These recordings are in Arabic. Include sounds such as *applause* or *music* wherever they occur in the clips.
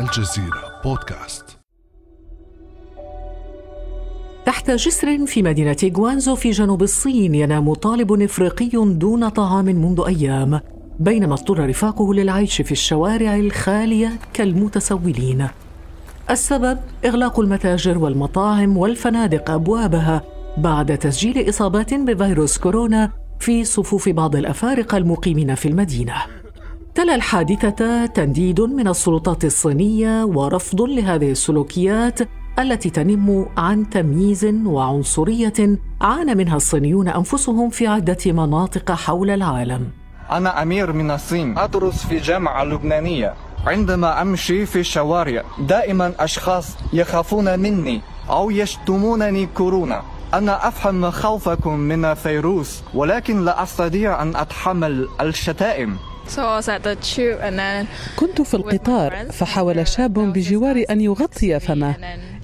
الجزيرة بودكاست. تحت جسر في مدينة غوانزو في جنوب الصين ينام طالب إفريقي دون طعام منذ أيام بينما اضطر رفاقه للعيش في الشوارع الخالية كالمتسولين. السبب إغلاق المتاجر والمطاعم والفنادق أبوابها بعد تسجيل إصابات بفيروس كورونا في صفوف بعض الأفارقة المقيمين في المدينة. تلا الحادثة تنديد من السلطات الصينية ورفض لهذه السلوكيات التي تنم عن تمييز وعنصرية عانى منها الصينيون أنفسهم في عدة مناطق حول العالم. أنا أمير من الصين. أدرس في جامعة لبنانية. عندما أمشي في الشوارع دائما أشخاص يخافون مني أو يشتمونني كورونا. أنا أفهم خوفكم من الفيروس ولكن لا أستطيع أن أتحمل الشتائم. كنت في القطار فحاول شاب بجواري أن يغطي فمه.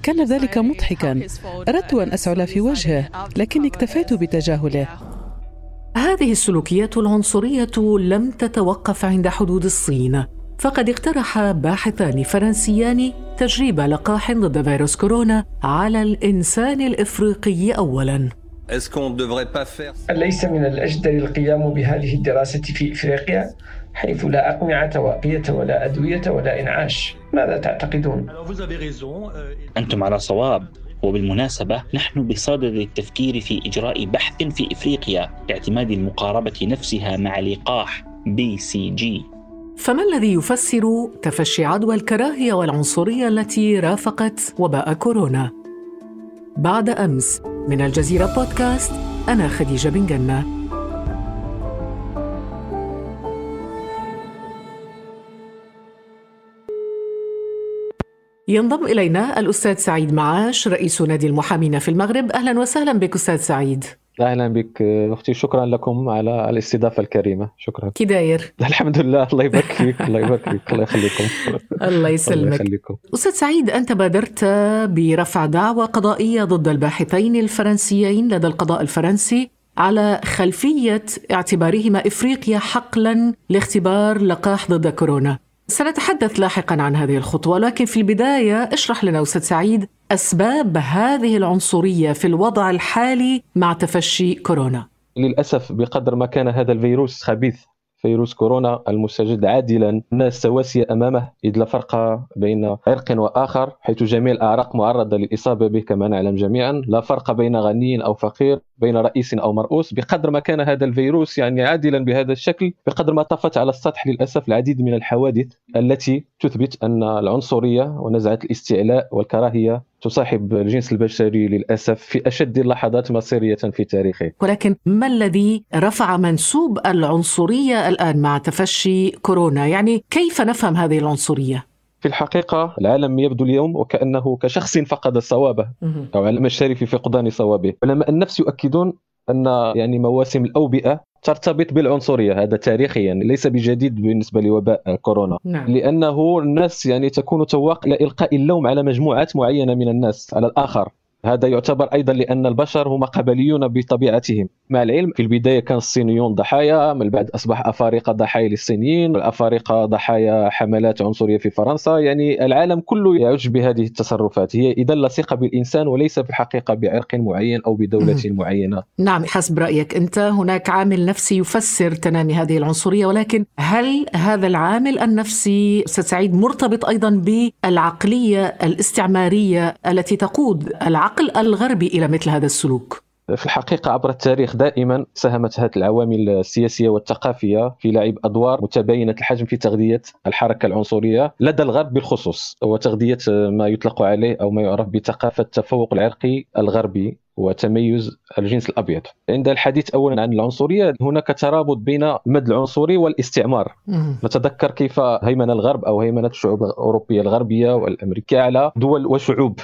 كان ذلك مضحكا. أردت أن أسعل في وجهه لكني اكتفيت بتجاهله. هذه السلوكيات العنصرية لم تتوقف عند حدود الصين فقد اقترح باحثان فرنسيان تجريب لقاح ضد فيروس كورونا على الإنسان الإفريقي أولاً. أليس من الأجدر القيام بهذه الدراسة في إفريقيا؟ حيث لا أقنعة واقية ولا أدوية ولا إنعاش ماذا تعتقدون؟ أنتم على صواب وبالمناسبة نحن بصدد التفكير في إجراء بحث في إفريقيا لاعتماد المقاربة نفسها مع لقاح BCG فما الذي يفسر تفشي عدوى الكراهية والعنصرية التي رافقت وباء كورونا؟ بعد أمس من الجزيرة بودكاست أنا خديجة بن جنة ينضم إلينا الأستاذ سعيد معاش رئيس نادي المحامين في المغرب. أهلا وسهلا بك أستاذ سعيد. أهلا بك أختي شكرا لكم على الاستضافة الكريمة. شكرا. كي داير *laughs* الحمد لله الله يبارك فيك الله يبارك فيك الله يخليكم. *laughs* الله يسلمك. أستاذ سعيد أنت بادرت برفع دعوى قضائية ضد الباحثين الفرنسيين لدى القضاء الفرنسي على خلفية اعتبارهما إفريقيا حقلا لاختبار لقاح ضد كورونا. سنتحدث لاحقا عن هذه الخطوة لكن في البداية اشرح لنا أستاذ سعيد أسباب هذه العنصرية في الوضع الحالي مع تفشي كورونا. للأسف بقدر ما كان هذا الفيروس خبيث. فيروس كورونا المستجد عادلا. الناس سواسية أمامه. إذ لا فرق بين عرق وآخر حيث جميع الأعراق معرضة للإصابة به كما نعلم جميعا. لا فرق بين غني أو فقير بين رئيس أو مرؤوس. بقدر ما كان هذا الفيروس يعني عادلا بهذا الشكل بقدر ما طفت على السطح للأسف العديد من الحوادث التي تثبت أن العنصرية ونزعة الاستعلاء والكراهية تصاحب الجنس البشري للأسف في أشد اللحظات مصيرية في تاريخه. ولكن ما الذي رفع منسوب العنصرية الآن مع تفشي كورونا؟ يعني كيف نفهم هذه العنصرية؟ في الحقيقة العالم يبدو اليوم وكأنه كشخص فقد صوابه أو علم الشريف في فقدان صوابه علماء النفس يؤكدون أن يعني مواسم الأوبئة ترتبط بالعنصرية هذا تاريخيا ليس بجديد بالنسبة لوباء كورونا نعم. لأنه الناس يعني تكون تواق إلى إلقاء اللوم على مجموعات معينة من الناس على الآخر هذا يعتبر أيضا لأن البشر هم قبليون بطبيعتهم. مع العلم في البداية كان الصينيون ضحايا من بعد أصبح أفارقة ضحايا للصينيين الافارقه ضحايا حملات عنصرية في فرنسا. يعني العالم كله يعج بهذه التصرفات. هي اذا لصقه بالإنسان وليس في الحقيقة بعرق معين أو بدولة معينة. نعم حسب رأيك أنت. هناك عامل نفسي يفسر تنامي هذه العنصرية ولكن هل هذا العامل النفسي أستاذ سعيد مرتبط أيضا بالعقلية الاستعمارية التي تقود العقل العقل الغربي إلى مثل هذا السلوك؟ في الحقيقة عبر التاريخ دائما ساهمت هذه العوامل السياسية والثقافية في لعب أدوار متباينة الحجم في تغذية الحركة العنصرية لدى الغرب بالخصوص وتغذية ما يطلق عليه أو ما يعرف بثقافة التفوق العرقي الغربي وتميز الجنس الأبيض. عند الحديث اولا عن العنصرية هناك ترابط بين المد العنصري والاستعمار. نتذكر كيف هيمن الغرب أو هيمنة الشعوب الأوروبية الغربية والأمريكية على دول وشعوب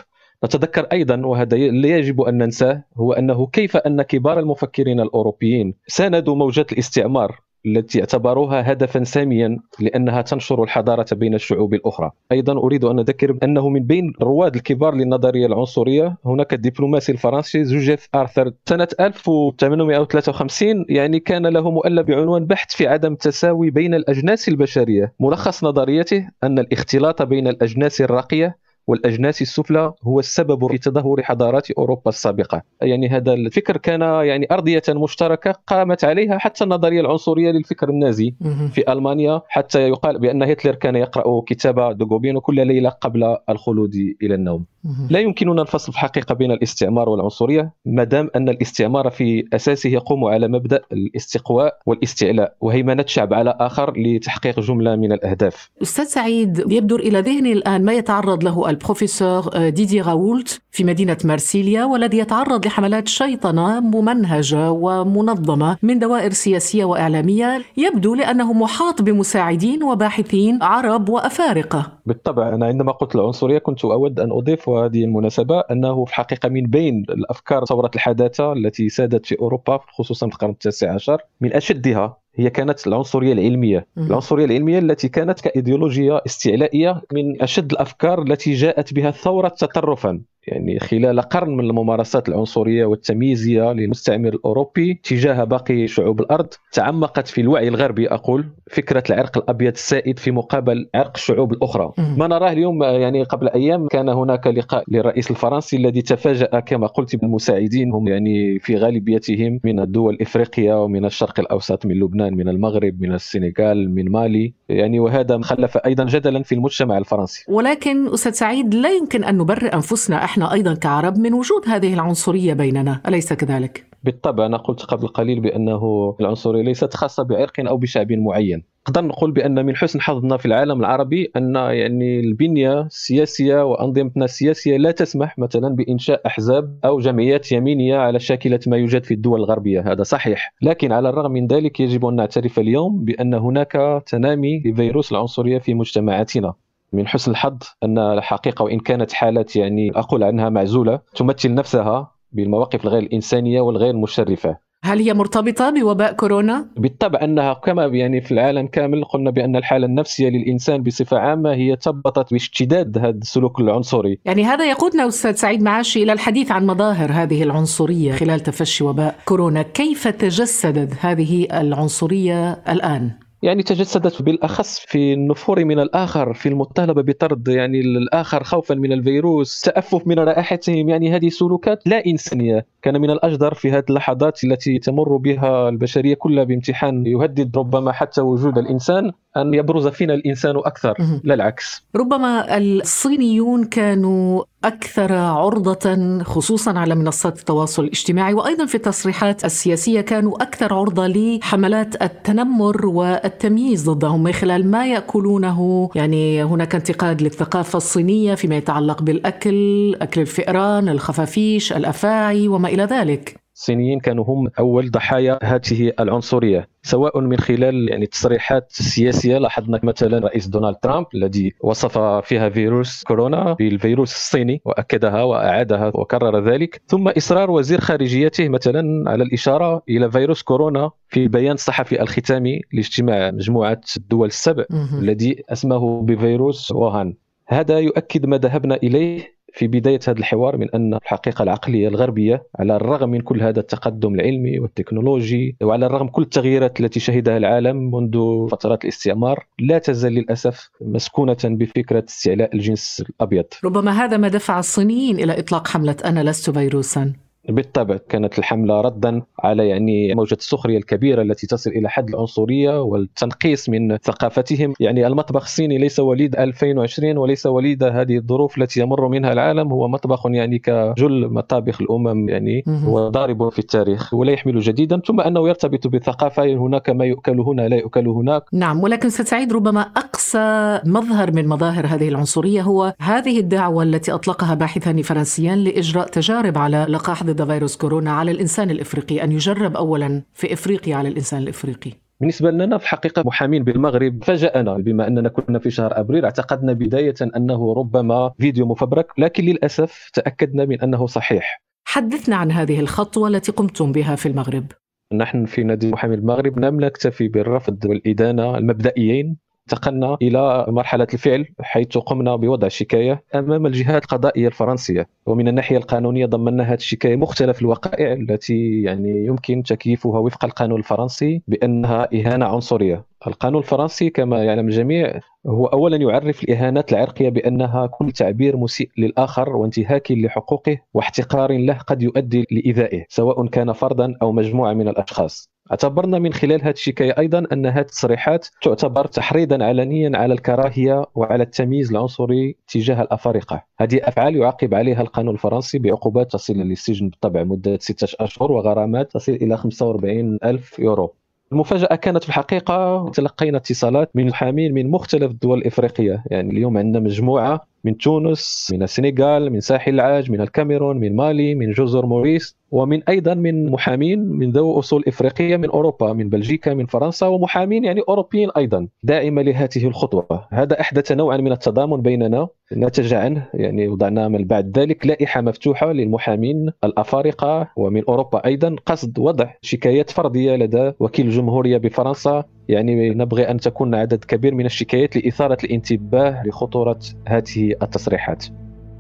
نتذكر أيضا وهذا لا يجب أن ننساه هو أنه كيف أن كبار المفكرين الأوروبيين ساندوا موجات الاستعمار التي اعتبروها هدفا ساميا لأنها تنشر الحضارة بين الشعوب الأخرى. أيضا أريد أن أذكر أنه من بين الرواد الكبار للنظرية العنصرية هناك الدبلوماسي الفرنسي جوزيف آرثر سنة 1853 يعني كان له مؤلف بعنوان بحث في عدم التساوي بين الأجناس البشرية، ملخص نظريته أن الاختلاط بين الأجناس الراقية والأجناس السفلى هو السبب في تدهور حضارات أوروبا السابقة. يعني هذا الفكر كان يعني أرضية مشتركة قامت عليها حتى النظرية العنصرية للفكر النازي في ألمانيا حتى يقال بأن هتلر كان يقرأ كتاب دوغوبينو كل ليلة قبل الخلود إلى النوم. لا يمكننا الفصل في الحقيقة بين الاستعمار والعنصرية ما دام أن الاستعمار في أساسه يقوم على مبدأ الاستقواء والاستعلاء وهيمنة شعب على آخر لتحقيق جملة من الأهداف. أستاذ سعيد يبدر إلى ذهني الآن ما يتعرض له البروفيسور ديدي راولت في مدينة مارسيليا والذي يتعرض لحملات شيطنة ممنهجة ومنظمة من دوائر سياسية وإعلامية يبدو لأنه محاط بمساعدين وباحثين عرب وأفارقة. بالطبع أنا عندما قلت العنصرية كنت أود أن أضيف هذه المناسبة أنه في الحقيقة من بين الأفكار ثورة الحداثة التي سادت في أوروبا خصوصا في القرن التاسع عشر من أشدها هي كانت العنصرية العلمية، العنصرية العلمية التي كانت كايديولوجيا استعلائية من أشد الأفكار التي جاءت بها الثورة تطرفا. يعني خلال قرن من الممارسات العنصرية والتمييزية للمستعمر الأوروبي تجاه باقي شعوب الأرض تعمقت في الوعي الغربي أقول فكرة العرق الأبيض السائد في مقابل عرق الشعوب الأخرى. ما نراه اليوم يعني قبل أيام كان هناك لقاء للرئيس الفرنسي الذي تفاجأ كما قلت بالمساعدين هم يعني في غالبيتهم من الدول الافريقيه ومن الشرق الأوسط من لبنان من المغرب من السنغال من مالي. يعني وهذا خلف أيضا جدلا في المجتمع الفرنسي. ولكن أستاذ سعيد لا يمكن أن نبرئ أنفسنا إحنا أيضا كعرب من وجود هذه العنصرية بيننا أليس كذلك؟ بالطبع أنا قلت قبل قليل بأنه العنصرية ليست خاصة بعرق أو بشعب معين. نقدر نقول بأن من حسن حظنا في العالم العربي أن يعني البنية السياسية وأنظمتنا السياسية لا تسمح مثلا بإنشاء أحزاب أو جمعيات يمينية على شاكلة ما يوجد في الدول الغربية. هذا صحيح. لكن على الرغم من ذلك يجب أن نعترف اليوم بأن هناك تنامي لفيروس العنصرية في مجتمعاتنا. من حسن الحظ أن الحقيقة وإن كانت حالات يعني أقول عنها معزولة تمثل نفسها بالمواقف الغير الإنسانية والغير مشرفة هل هي مرتبطة بوباء كورونا؟ بالطبع أنها كما يعني في العالم كامل قلنا بأن الحالة النفسية للإنسان بصفة عامة هي تبطت باشتداد هذا السلوك العنصري يعني هذا يقودنا أستاذ سعيد معاشي إلى الحديث عن مظاهر هذه العنصرية خلال تفشي وباء كورونا كيف تجسدت هذه العنصرية الآن؟ يعني تجسدت بالأخص في النفور من الآخر في المطالبة بطرد يعني الآخر خوفا من الفيروس تأفف من رائحتهم. يعني هذه سلوكات لا إنسانية. كان من الأجدر في هذه اللحظات التي تمر بها البشرية كلها بامتحان يهدد ربما حتى وجود الإنسان أن يبرز فينا الإنسان أكثر. لا العكس. ربما الصينيون كانوا أكثر عرضة خصوصا على منصات التواصل الاجتماعي وأيضا في التصريحات السياسية كانوا أكثر عرضة لحملات التنمر والتمييز ضدهم من خلال ما يأكلونه. يعني هناك انتقاد للثقافة الصينية فيما يتعلق بالأكل أكل الفئران الخفافيش الأفاعي وما إلى ذلك. الصينيين كانوا هم أول ضحايا هذه العنصرية. سواء من خلال يعني التصريحات السياسيه لاحظنا مثلا رئيس دونالد ترامب الذي وصف فيها فيروس كورونا بالفيروس الصيني وأكدها وأعادها وكرر ذلك. ثم إصرار وزير خارجيته مثلا على الإشارة إلى فيروس كورونا في البيان الصحفي الختامي لاجتماع مجموعة الدول السبع الذي أسماه بفيروس ووهان. هذا يؤكد ما ذهبنا إليه في بداية هذا الحوار من أن الحقيقة العقلية الغربية على الرغم من كل هذا التقدم العلمي والتكنولوجي وعلى الرغم كل التغييرات التي شهدها العالم منذ فترات الاستعمار لا تزال للأسف مسكونة بفكرة استعلاء الجنس الأبيض. ربما هذا ما دفع الصينيين إلى إطلاق حملة أنا لست فيروسا. بالطبع كانت الحملة ردا على يعني موجة السخرية الكبيرة التي تصل إلى حد العنصرية والتنقيص من ثقافتهم. يعني المطبخ الصيني ليس وليد 2020 وليس وليد هذه الظروف التي يمر منها العالم. هو مطبخ يعني كجل مطابخ الأمم يعني هو ضارب في التاريخ ولا يحمل جديدا ثم أنه يرتبط بالثقافة هناك ما يؤكل هنا لا يؤكل هناك. نعم ولكن ستعيد ربما أقصى مظهر من مظاهر هذه العنصرية هو هذه الدعوة التي أطلقها باحثان فرنسيان لإجراء تجارب على لقاح ضد فيروس كورونا على الإنسان الإفريقي أن يجرب أولا في إفريقيا على الإنسان الإفريقي. بالنسبة لنا في حقيقة محامين بالمغرب فاجأنا بما أننا كنا في شهر أبريل اعتقدنا بداية أنه ربما فيديو مفبرك لكن للأسف تأكدنا من أنه صحيح. حدثنا عن هذه الخطوة التي قمتم بها في المغرب. نحن في نادي محامي المغرب لم نكتفي بالرفض والإدانة المبدئيين انتقلنا إلى مرحلة الفعل حيث قمنا بوضع شكايه أمام الجهات القضائية الفرنسية. ومن الناحية القانونية ضمننا هذه الشكاية مختلف الوقائع التي يعني يمكن تكييفها وفق القانون الفرنسي بأنها إهانة عنصرية. القانون الفرنسي كما يعلم الجميع هو اولا يعرف الإهانات العرقية بأنها كل تعبير مسيء للآخر وانتهاك لحقوقه واحتقار له قد يؤدي لإيذائه سواء كان فردا أو مجموعة من الأشخاص. اعتبرنا من خلال هذه الشكايه أيضا أن هذه التصريحات تعتبر تحريضا علنيا على الكراهية وعلى التمييز العنصري تجاه الأفارقة. هذه أفعال يعاقب عليها القانون الفرنسي بعقوبات تصل للسجن بالطبع مدة ستة أشهر وغرامات تصل إلى 45 ألف يورو. المفاجأة كانت في الحقيقة تلقينا اتصالات من محامين من مختلف الدول الإفريقية. يعني اليوم عندنا مجموعة من تونس من السنغال من ساحل العاج من الكاميرون من مالي من جزر موريس ومن أيضا من محامين من ذوي أصول إفريقية من أوروبا من بلجيكا من فرنسا ومحامين يعني أوروبيين أيضا داعمه لهذه الخطوة. هذا إحدث نوعا من التضامن بيننا نتج عنه يعني وضعنا من بعد ذلك لائحة مفتوحة للمحامين الأفارقة ومن أوروبا أيضا قصد وضع شكايات فردية لدى وكيل الجمهوريه بفرنسا يعني نبغي أن تكون عدد كبير من الشكايات لإثارة الانتباه لخطورة هذه التصريحات.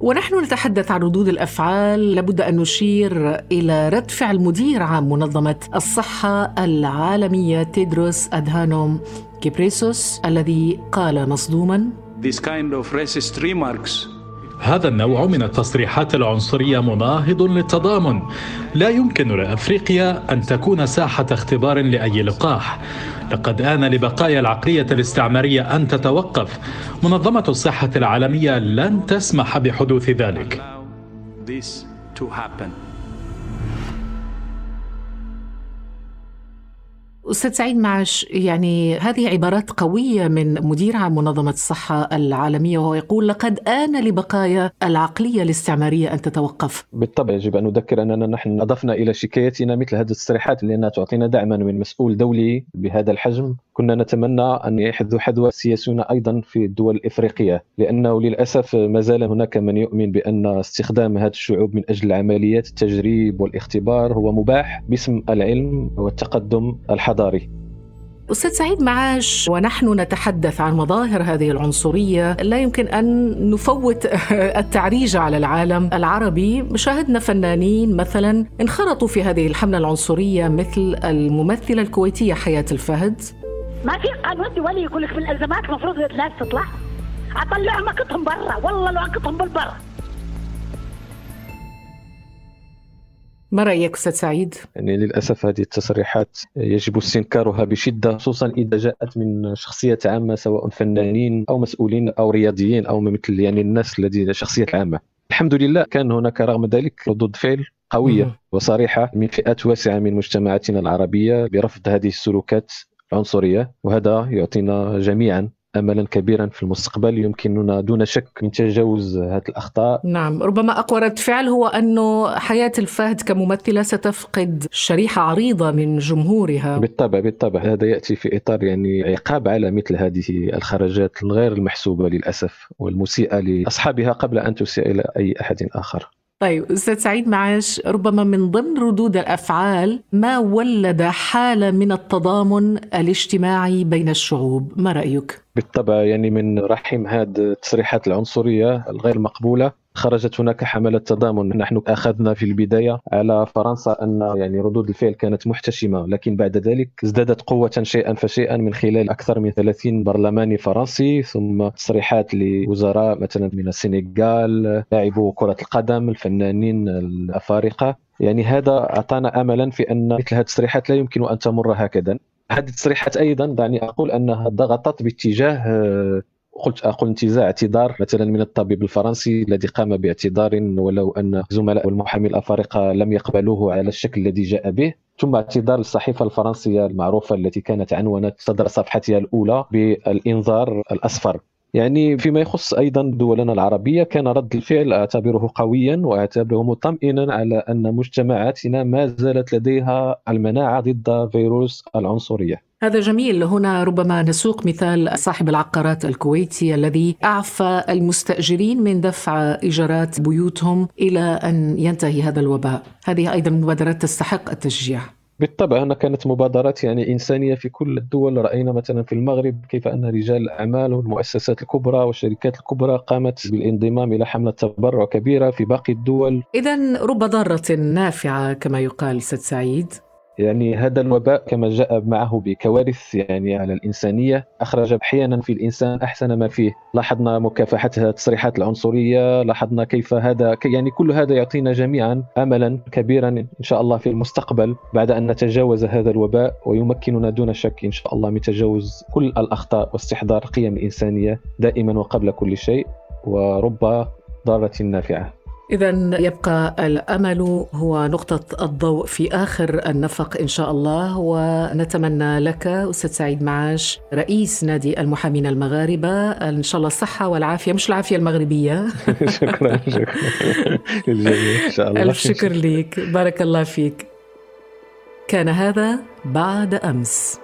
ونحن نتحدث عن ردود الأفعال. لابد أن نشير إلى رد فعل مدير عام منظمة الصحة العالمية تيدروس أدهانوم كيبريسوس الذي قال مصدوما This kind of racist remarks هذا النوع من التصريحات العنصرية مناهض للتضامن. لا يمكن لأفريقيا أن تكون ساحة اختبار لأي لقاح. لقد آن لبقايا العقلية الاستعمارية أن تتوقف. منظمة الصحة العالمية لن تسمح بحدوث ذلك. أستاذ سعيد معش يعني هذه عبارات قوية من مدير عام منظمة الصحة العالمية وهو يقول لقد آن لبقايا العقلية الاستعمارية أن تتوقف. بالطبع يجب أن نذكر أننا نحن أضفنا إلى شكايتنا مثل هذه التصريحات لأنها تعطينا دعما من مسؤول دولي بهذا الحجم. كنا نتمنى أن يحذو حذو السياسيون أيضا في الدول الإفريقية لأنه للأسف ما زال هناك من يؤمن بأن استخدام هذه الشعوب من أجل عمليات التجريب والاختبار هو مباح باسم العلم والتقدم الحضاري أستاذ سعيد معاش ونحن نتحدث عن مظاهر هذه العنصرية. لا يمكن أن نفوت *laughs* التعريج على العالم العربي. شاهدنا فنانين مثلا انخرطوا في هذه الحملة العنصرية مثل الممثلة الكويتية حياة الفهد. ما في قانون دولي يقول لك بالأزمات المفروض الناس تطلع. أطلعهم أقطهم برا والله لو أقطهم بالبر. ما رأيك أستاذ سعيد؟ يعني للأسف هذه التصريحات يجب استنكارها بشدة خصوصا إذا جاءت من شخصيات عامة سواء فنانين أو مسؤولين أو رياضيين أو مثل يعني الناس الذين شخصيات عامة. الحمد لله كان هناك رغم ذلك ردود فعل قوية وصريحة من فئات واسعة من مجتمعاتنا العربية برفض هذه السلوكات العنصريه وهذا يعطينا جميعا املا كبيرا في المستقبل يمكننا دون شك من تجاوز هذه الأخطاء. نعم ربما أقوى رد فعل هو انه حياة الفهد كممثلة ستفقد شريحة عريضة من جمهورها. بالطبع بالطبع. هذا يأتي في إطار يعني عقاب على مثل هذه الخرجات الغير المحسوبة للأسف والمسيئة لأصحابها قبل أن تسيء إلى أي أحد آخر. طيب أستاذ سعيد معاش ربما من ضمن ردود الأفعال ما ولد حالة من التضامن الاجتماعي بين الشعوب. ما رأيك؟ بالطبع يعني من رحم هذه التصريحات العنصرية الغير مقبولة خرجت هناك حملة تضامن. نحن أخذنا في البداية على فرنسا أن يعني ردود الفعل كانت محتشمة لكن بعد ذلك ازدادت قوة شيئا فشيئا من خلال أكثر من 30 برلماني فرنسي ثم تصريحات لوزراء مثلا من السنغال لاعبو كرة القدم الفنانين الأفارقة. يعني هذا أعطانا أملا في أن مثل هذه التصريحات لا يمكن أن تمر هكذا. هذه التصريحات أيضا دعني أقول أنها ضغطت باتجاه قلت أقول انتزاع اعتذار مثلا من الطبيب الفرنسي الذي قام باعتذار ولو أن زملاء المحامي الأفارقة لم يقبلوه على الشكل الذي جاء به. ثم اعتذار الصحيفة الفرنسية المعروفة التي كانت عنونت صدر صفحتها الأولى بالإنذار الأصفر. يعني فيما يخص أيضا دولنا العربية كان رد الفعل أعتبره قويا وأعتبره مطمئنا على أن مجتمعاتنا ما زالت لديها المناعة ضد فيروس العنصرية. هذا جميل. هنا ربما نسوق مثال صاحب العقارات الكويتي الذي أعفى المستأجرين من دفع إيجارات بيوتهم إلى أن ينتهي هذا الوباء. هذه أيضا مبادرات تستحق التشجيع. بالطبع هنا كانت مبادرات يعني إنسانية في كل الدول. رأينا مثلا في المغرب كيف أن رجال الأعمال والمؤسسات الكبرى والشركات الكبرى قامت بالانضمام إلى حملة تبرع كبيرة في باقي الدول. إذا رب ضارة نافعة كما يقال ست سعيد. يعني هذا الوباء كما جاء معه بكوارث يعني على الإنسانية. أخرج أحيانا في الإنسان أحسن ما فيه. لاحظنا مكافحة التصريحات العنصرية لاحظنا كيف هذا يعني كل هذا يعطينا جميعا أملا كبيرا إن شاء الله في المستقبل بعد أن نتجاوز هذا الوباء ويمكننا دون شك إن شاء الله من تجاوز كل الأخطاء واستحضار قيم الإنسانية دائما وقبل كل شيء. ورب ضارة نافعة. إذا يبقى الأمل هو نقطة الضوء في آخر النفق إن شاء الله ونتمنى لك أستاذ سعيد معاش رئيس نادي المحامين المغاربة إن شاء الله الصحة والعافية مش العافية المغربية. *laughs* شكرا شكرا. للجميع إن شاء الله. ألف شكر لك بارك الله فيك. كان هذا بعد أمس.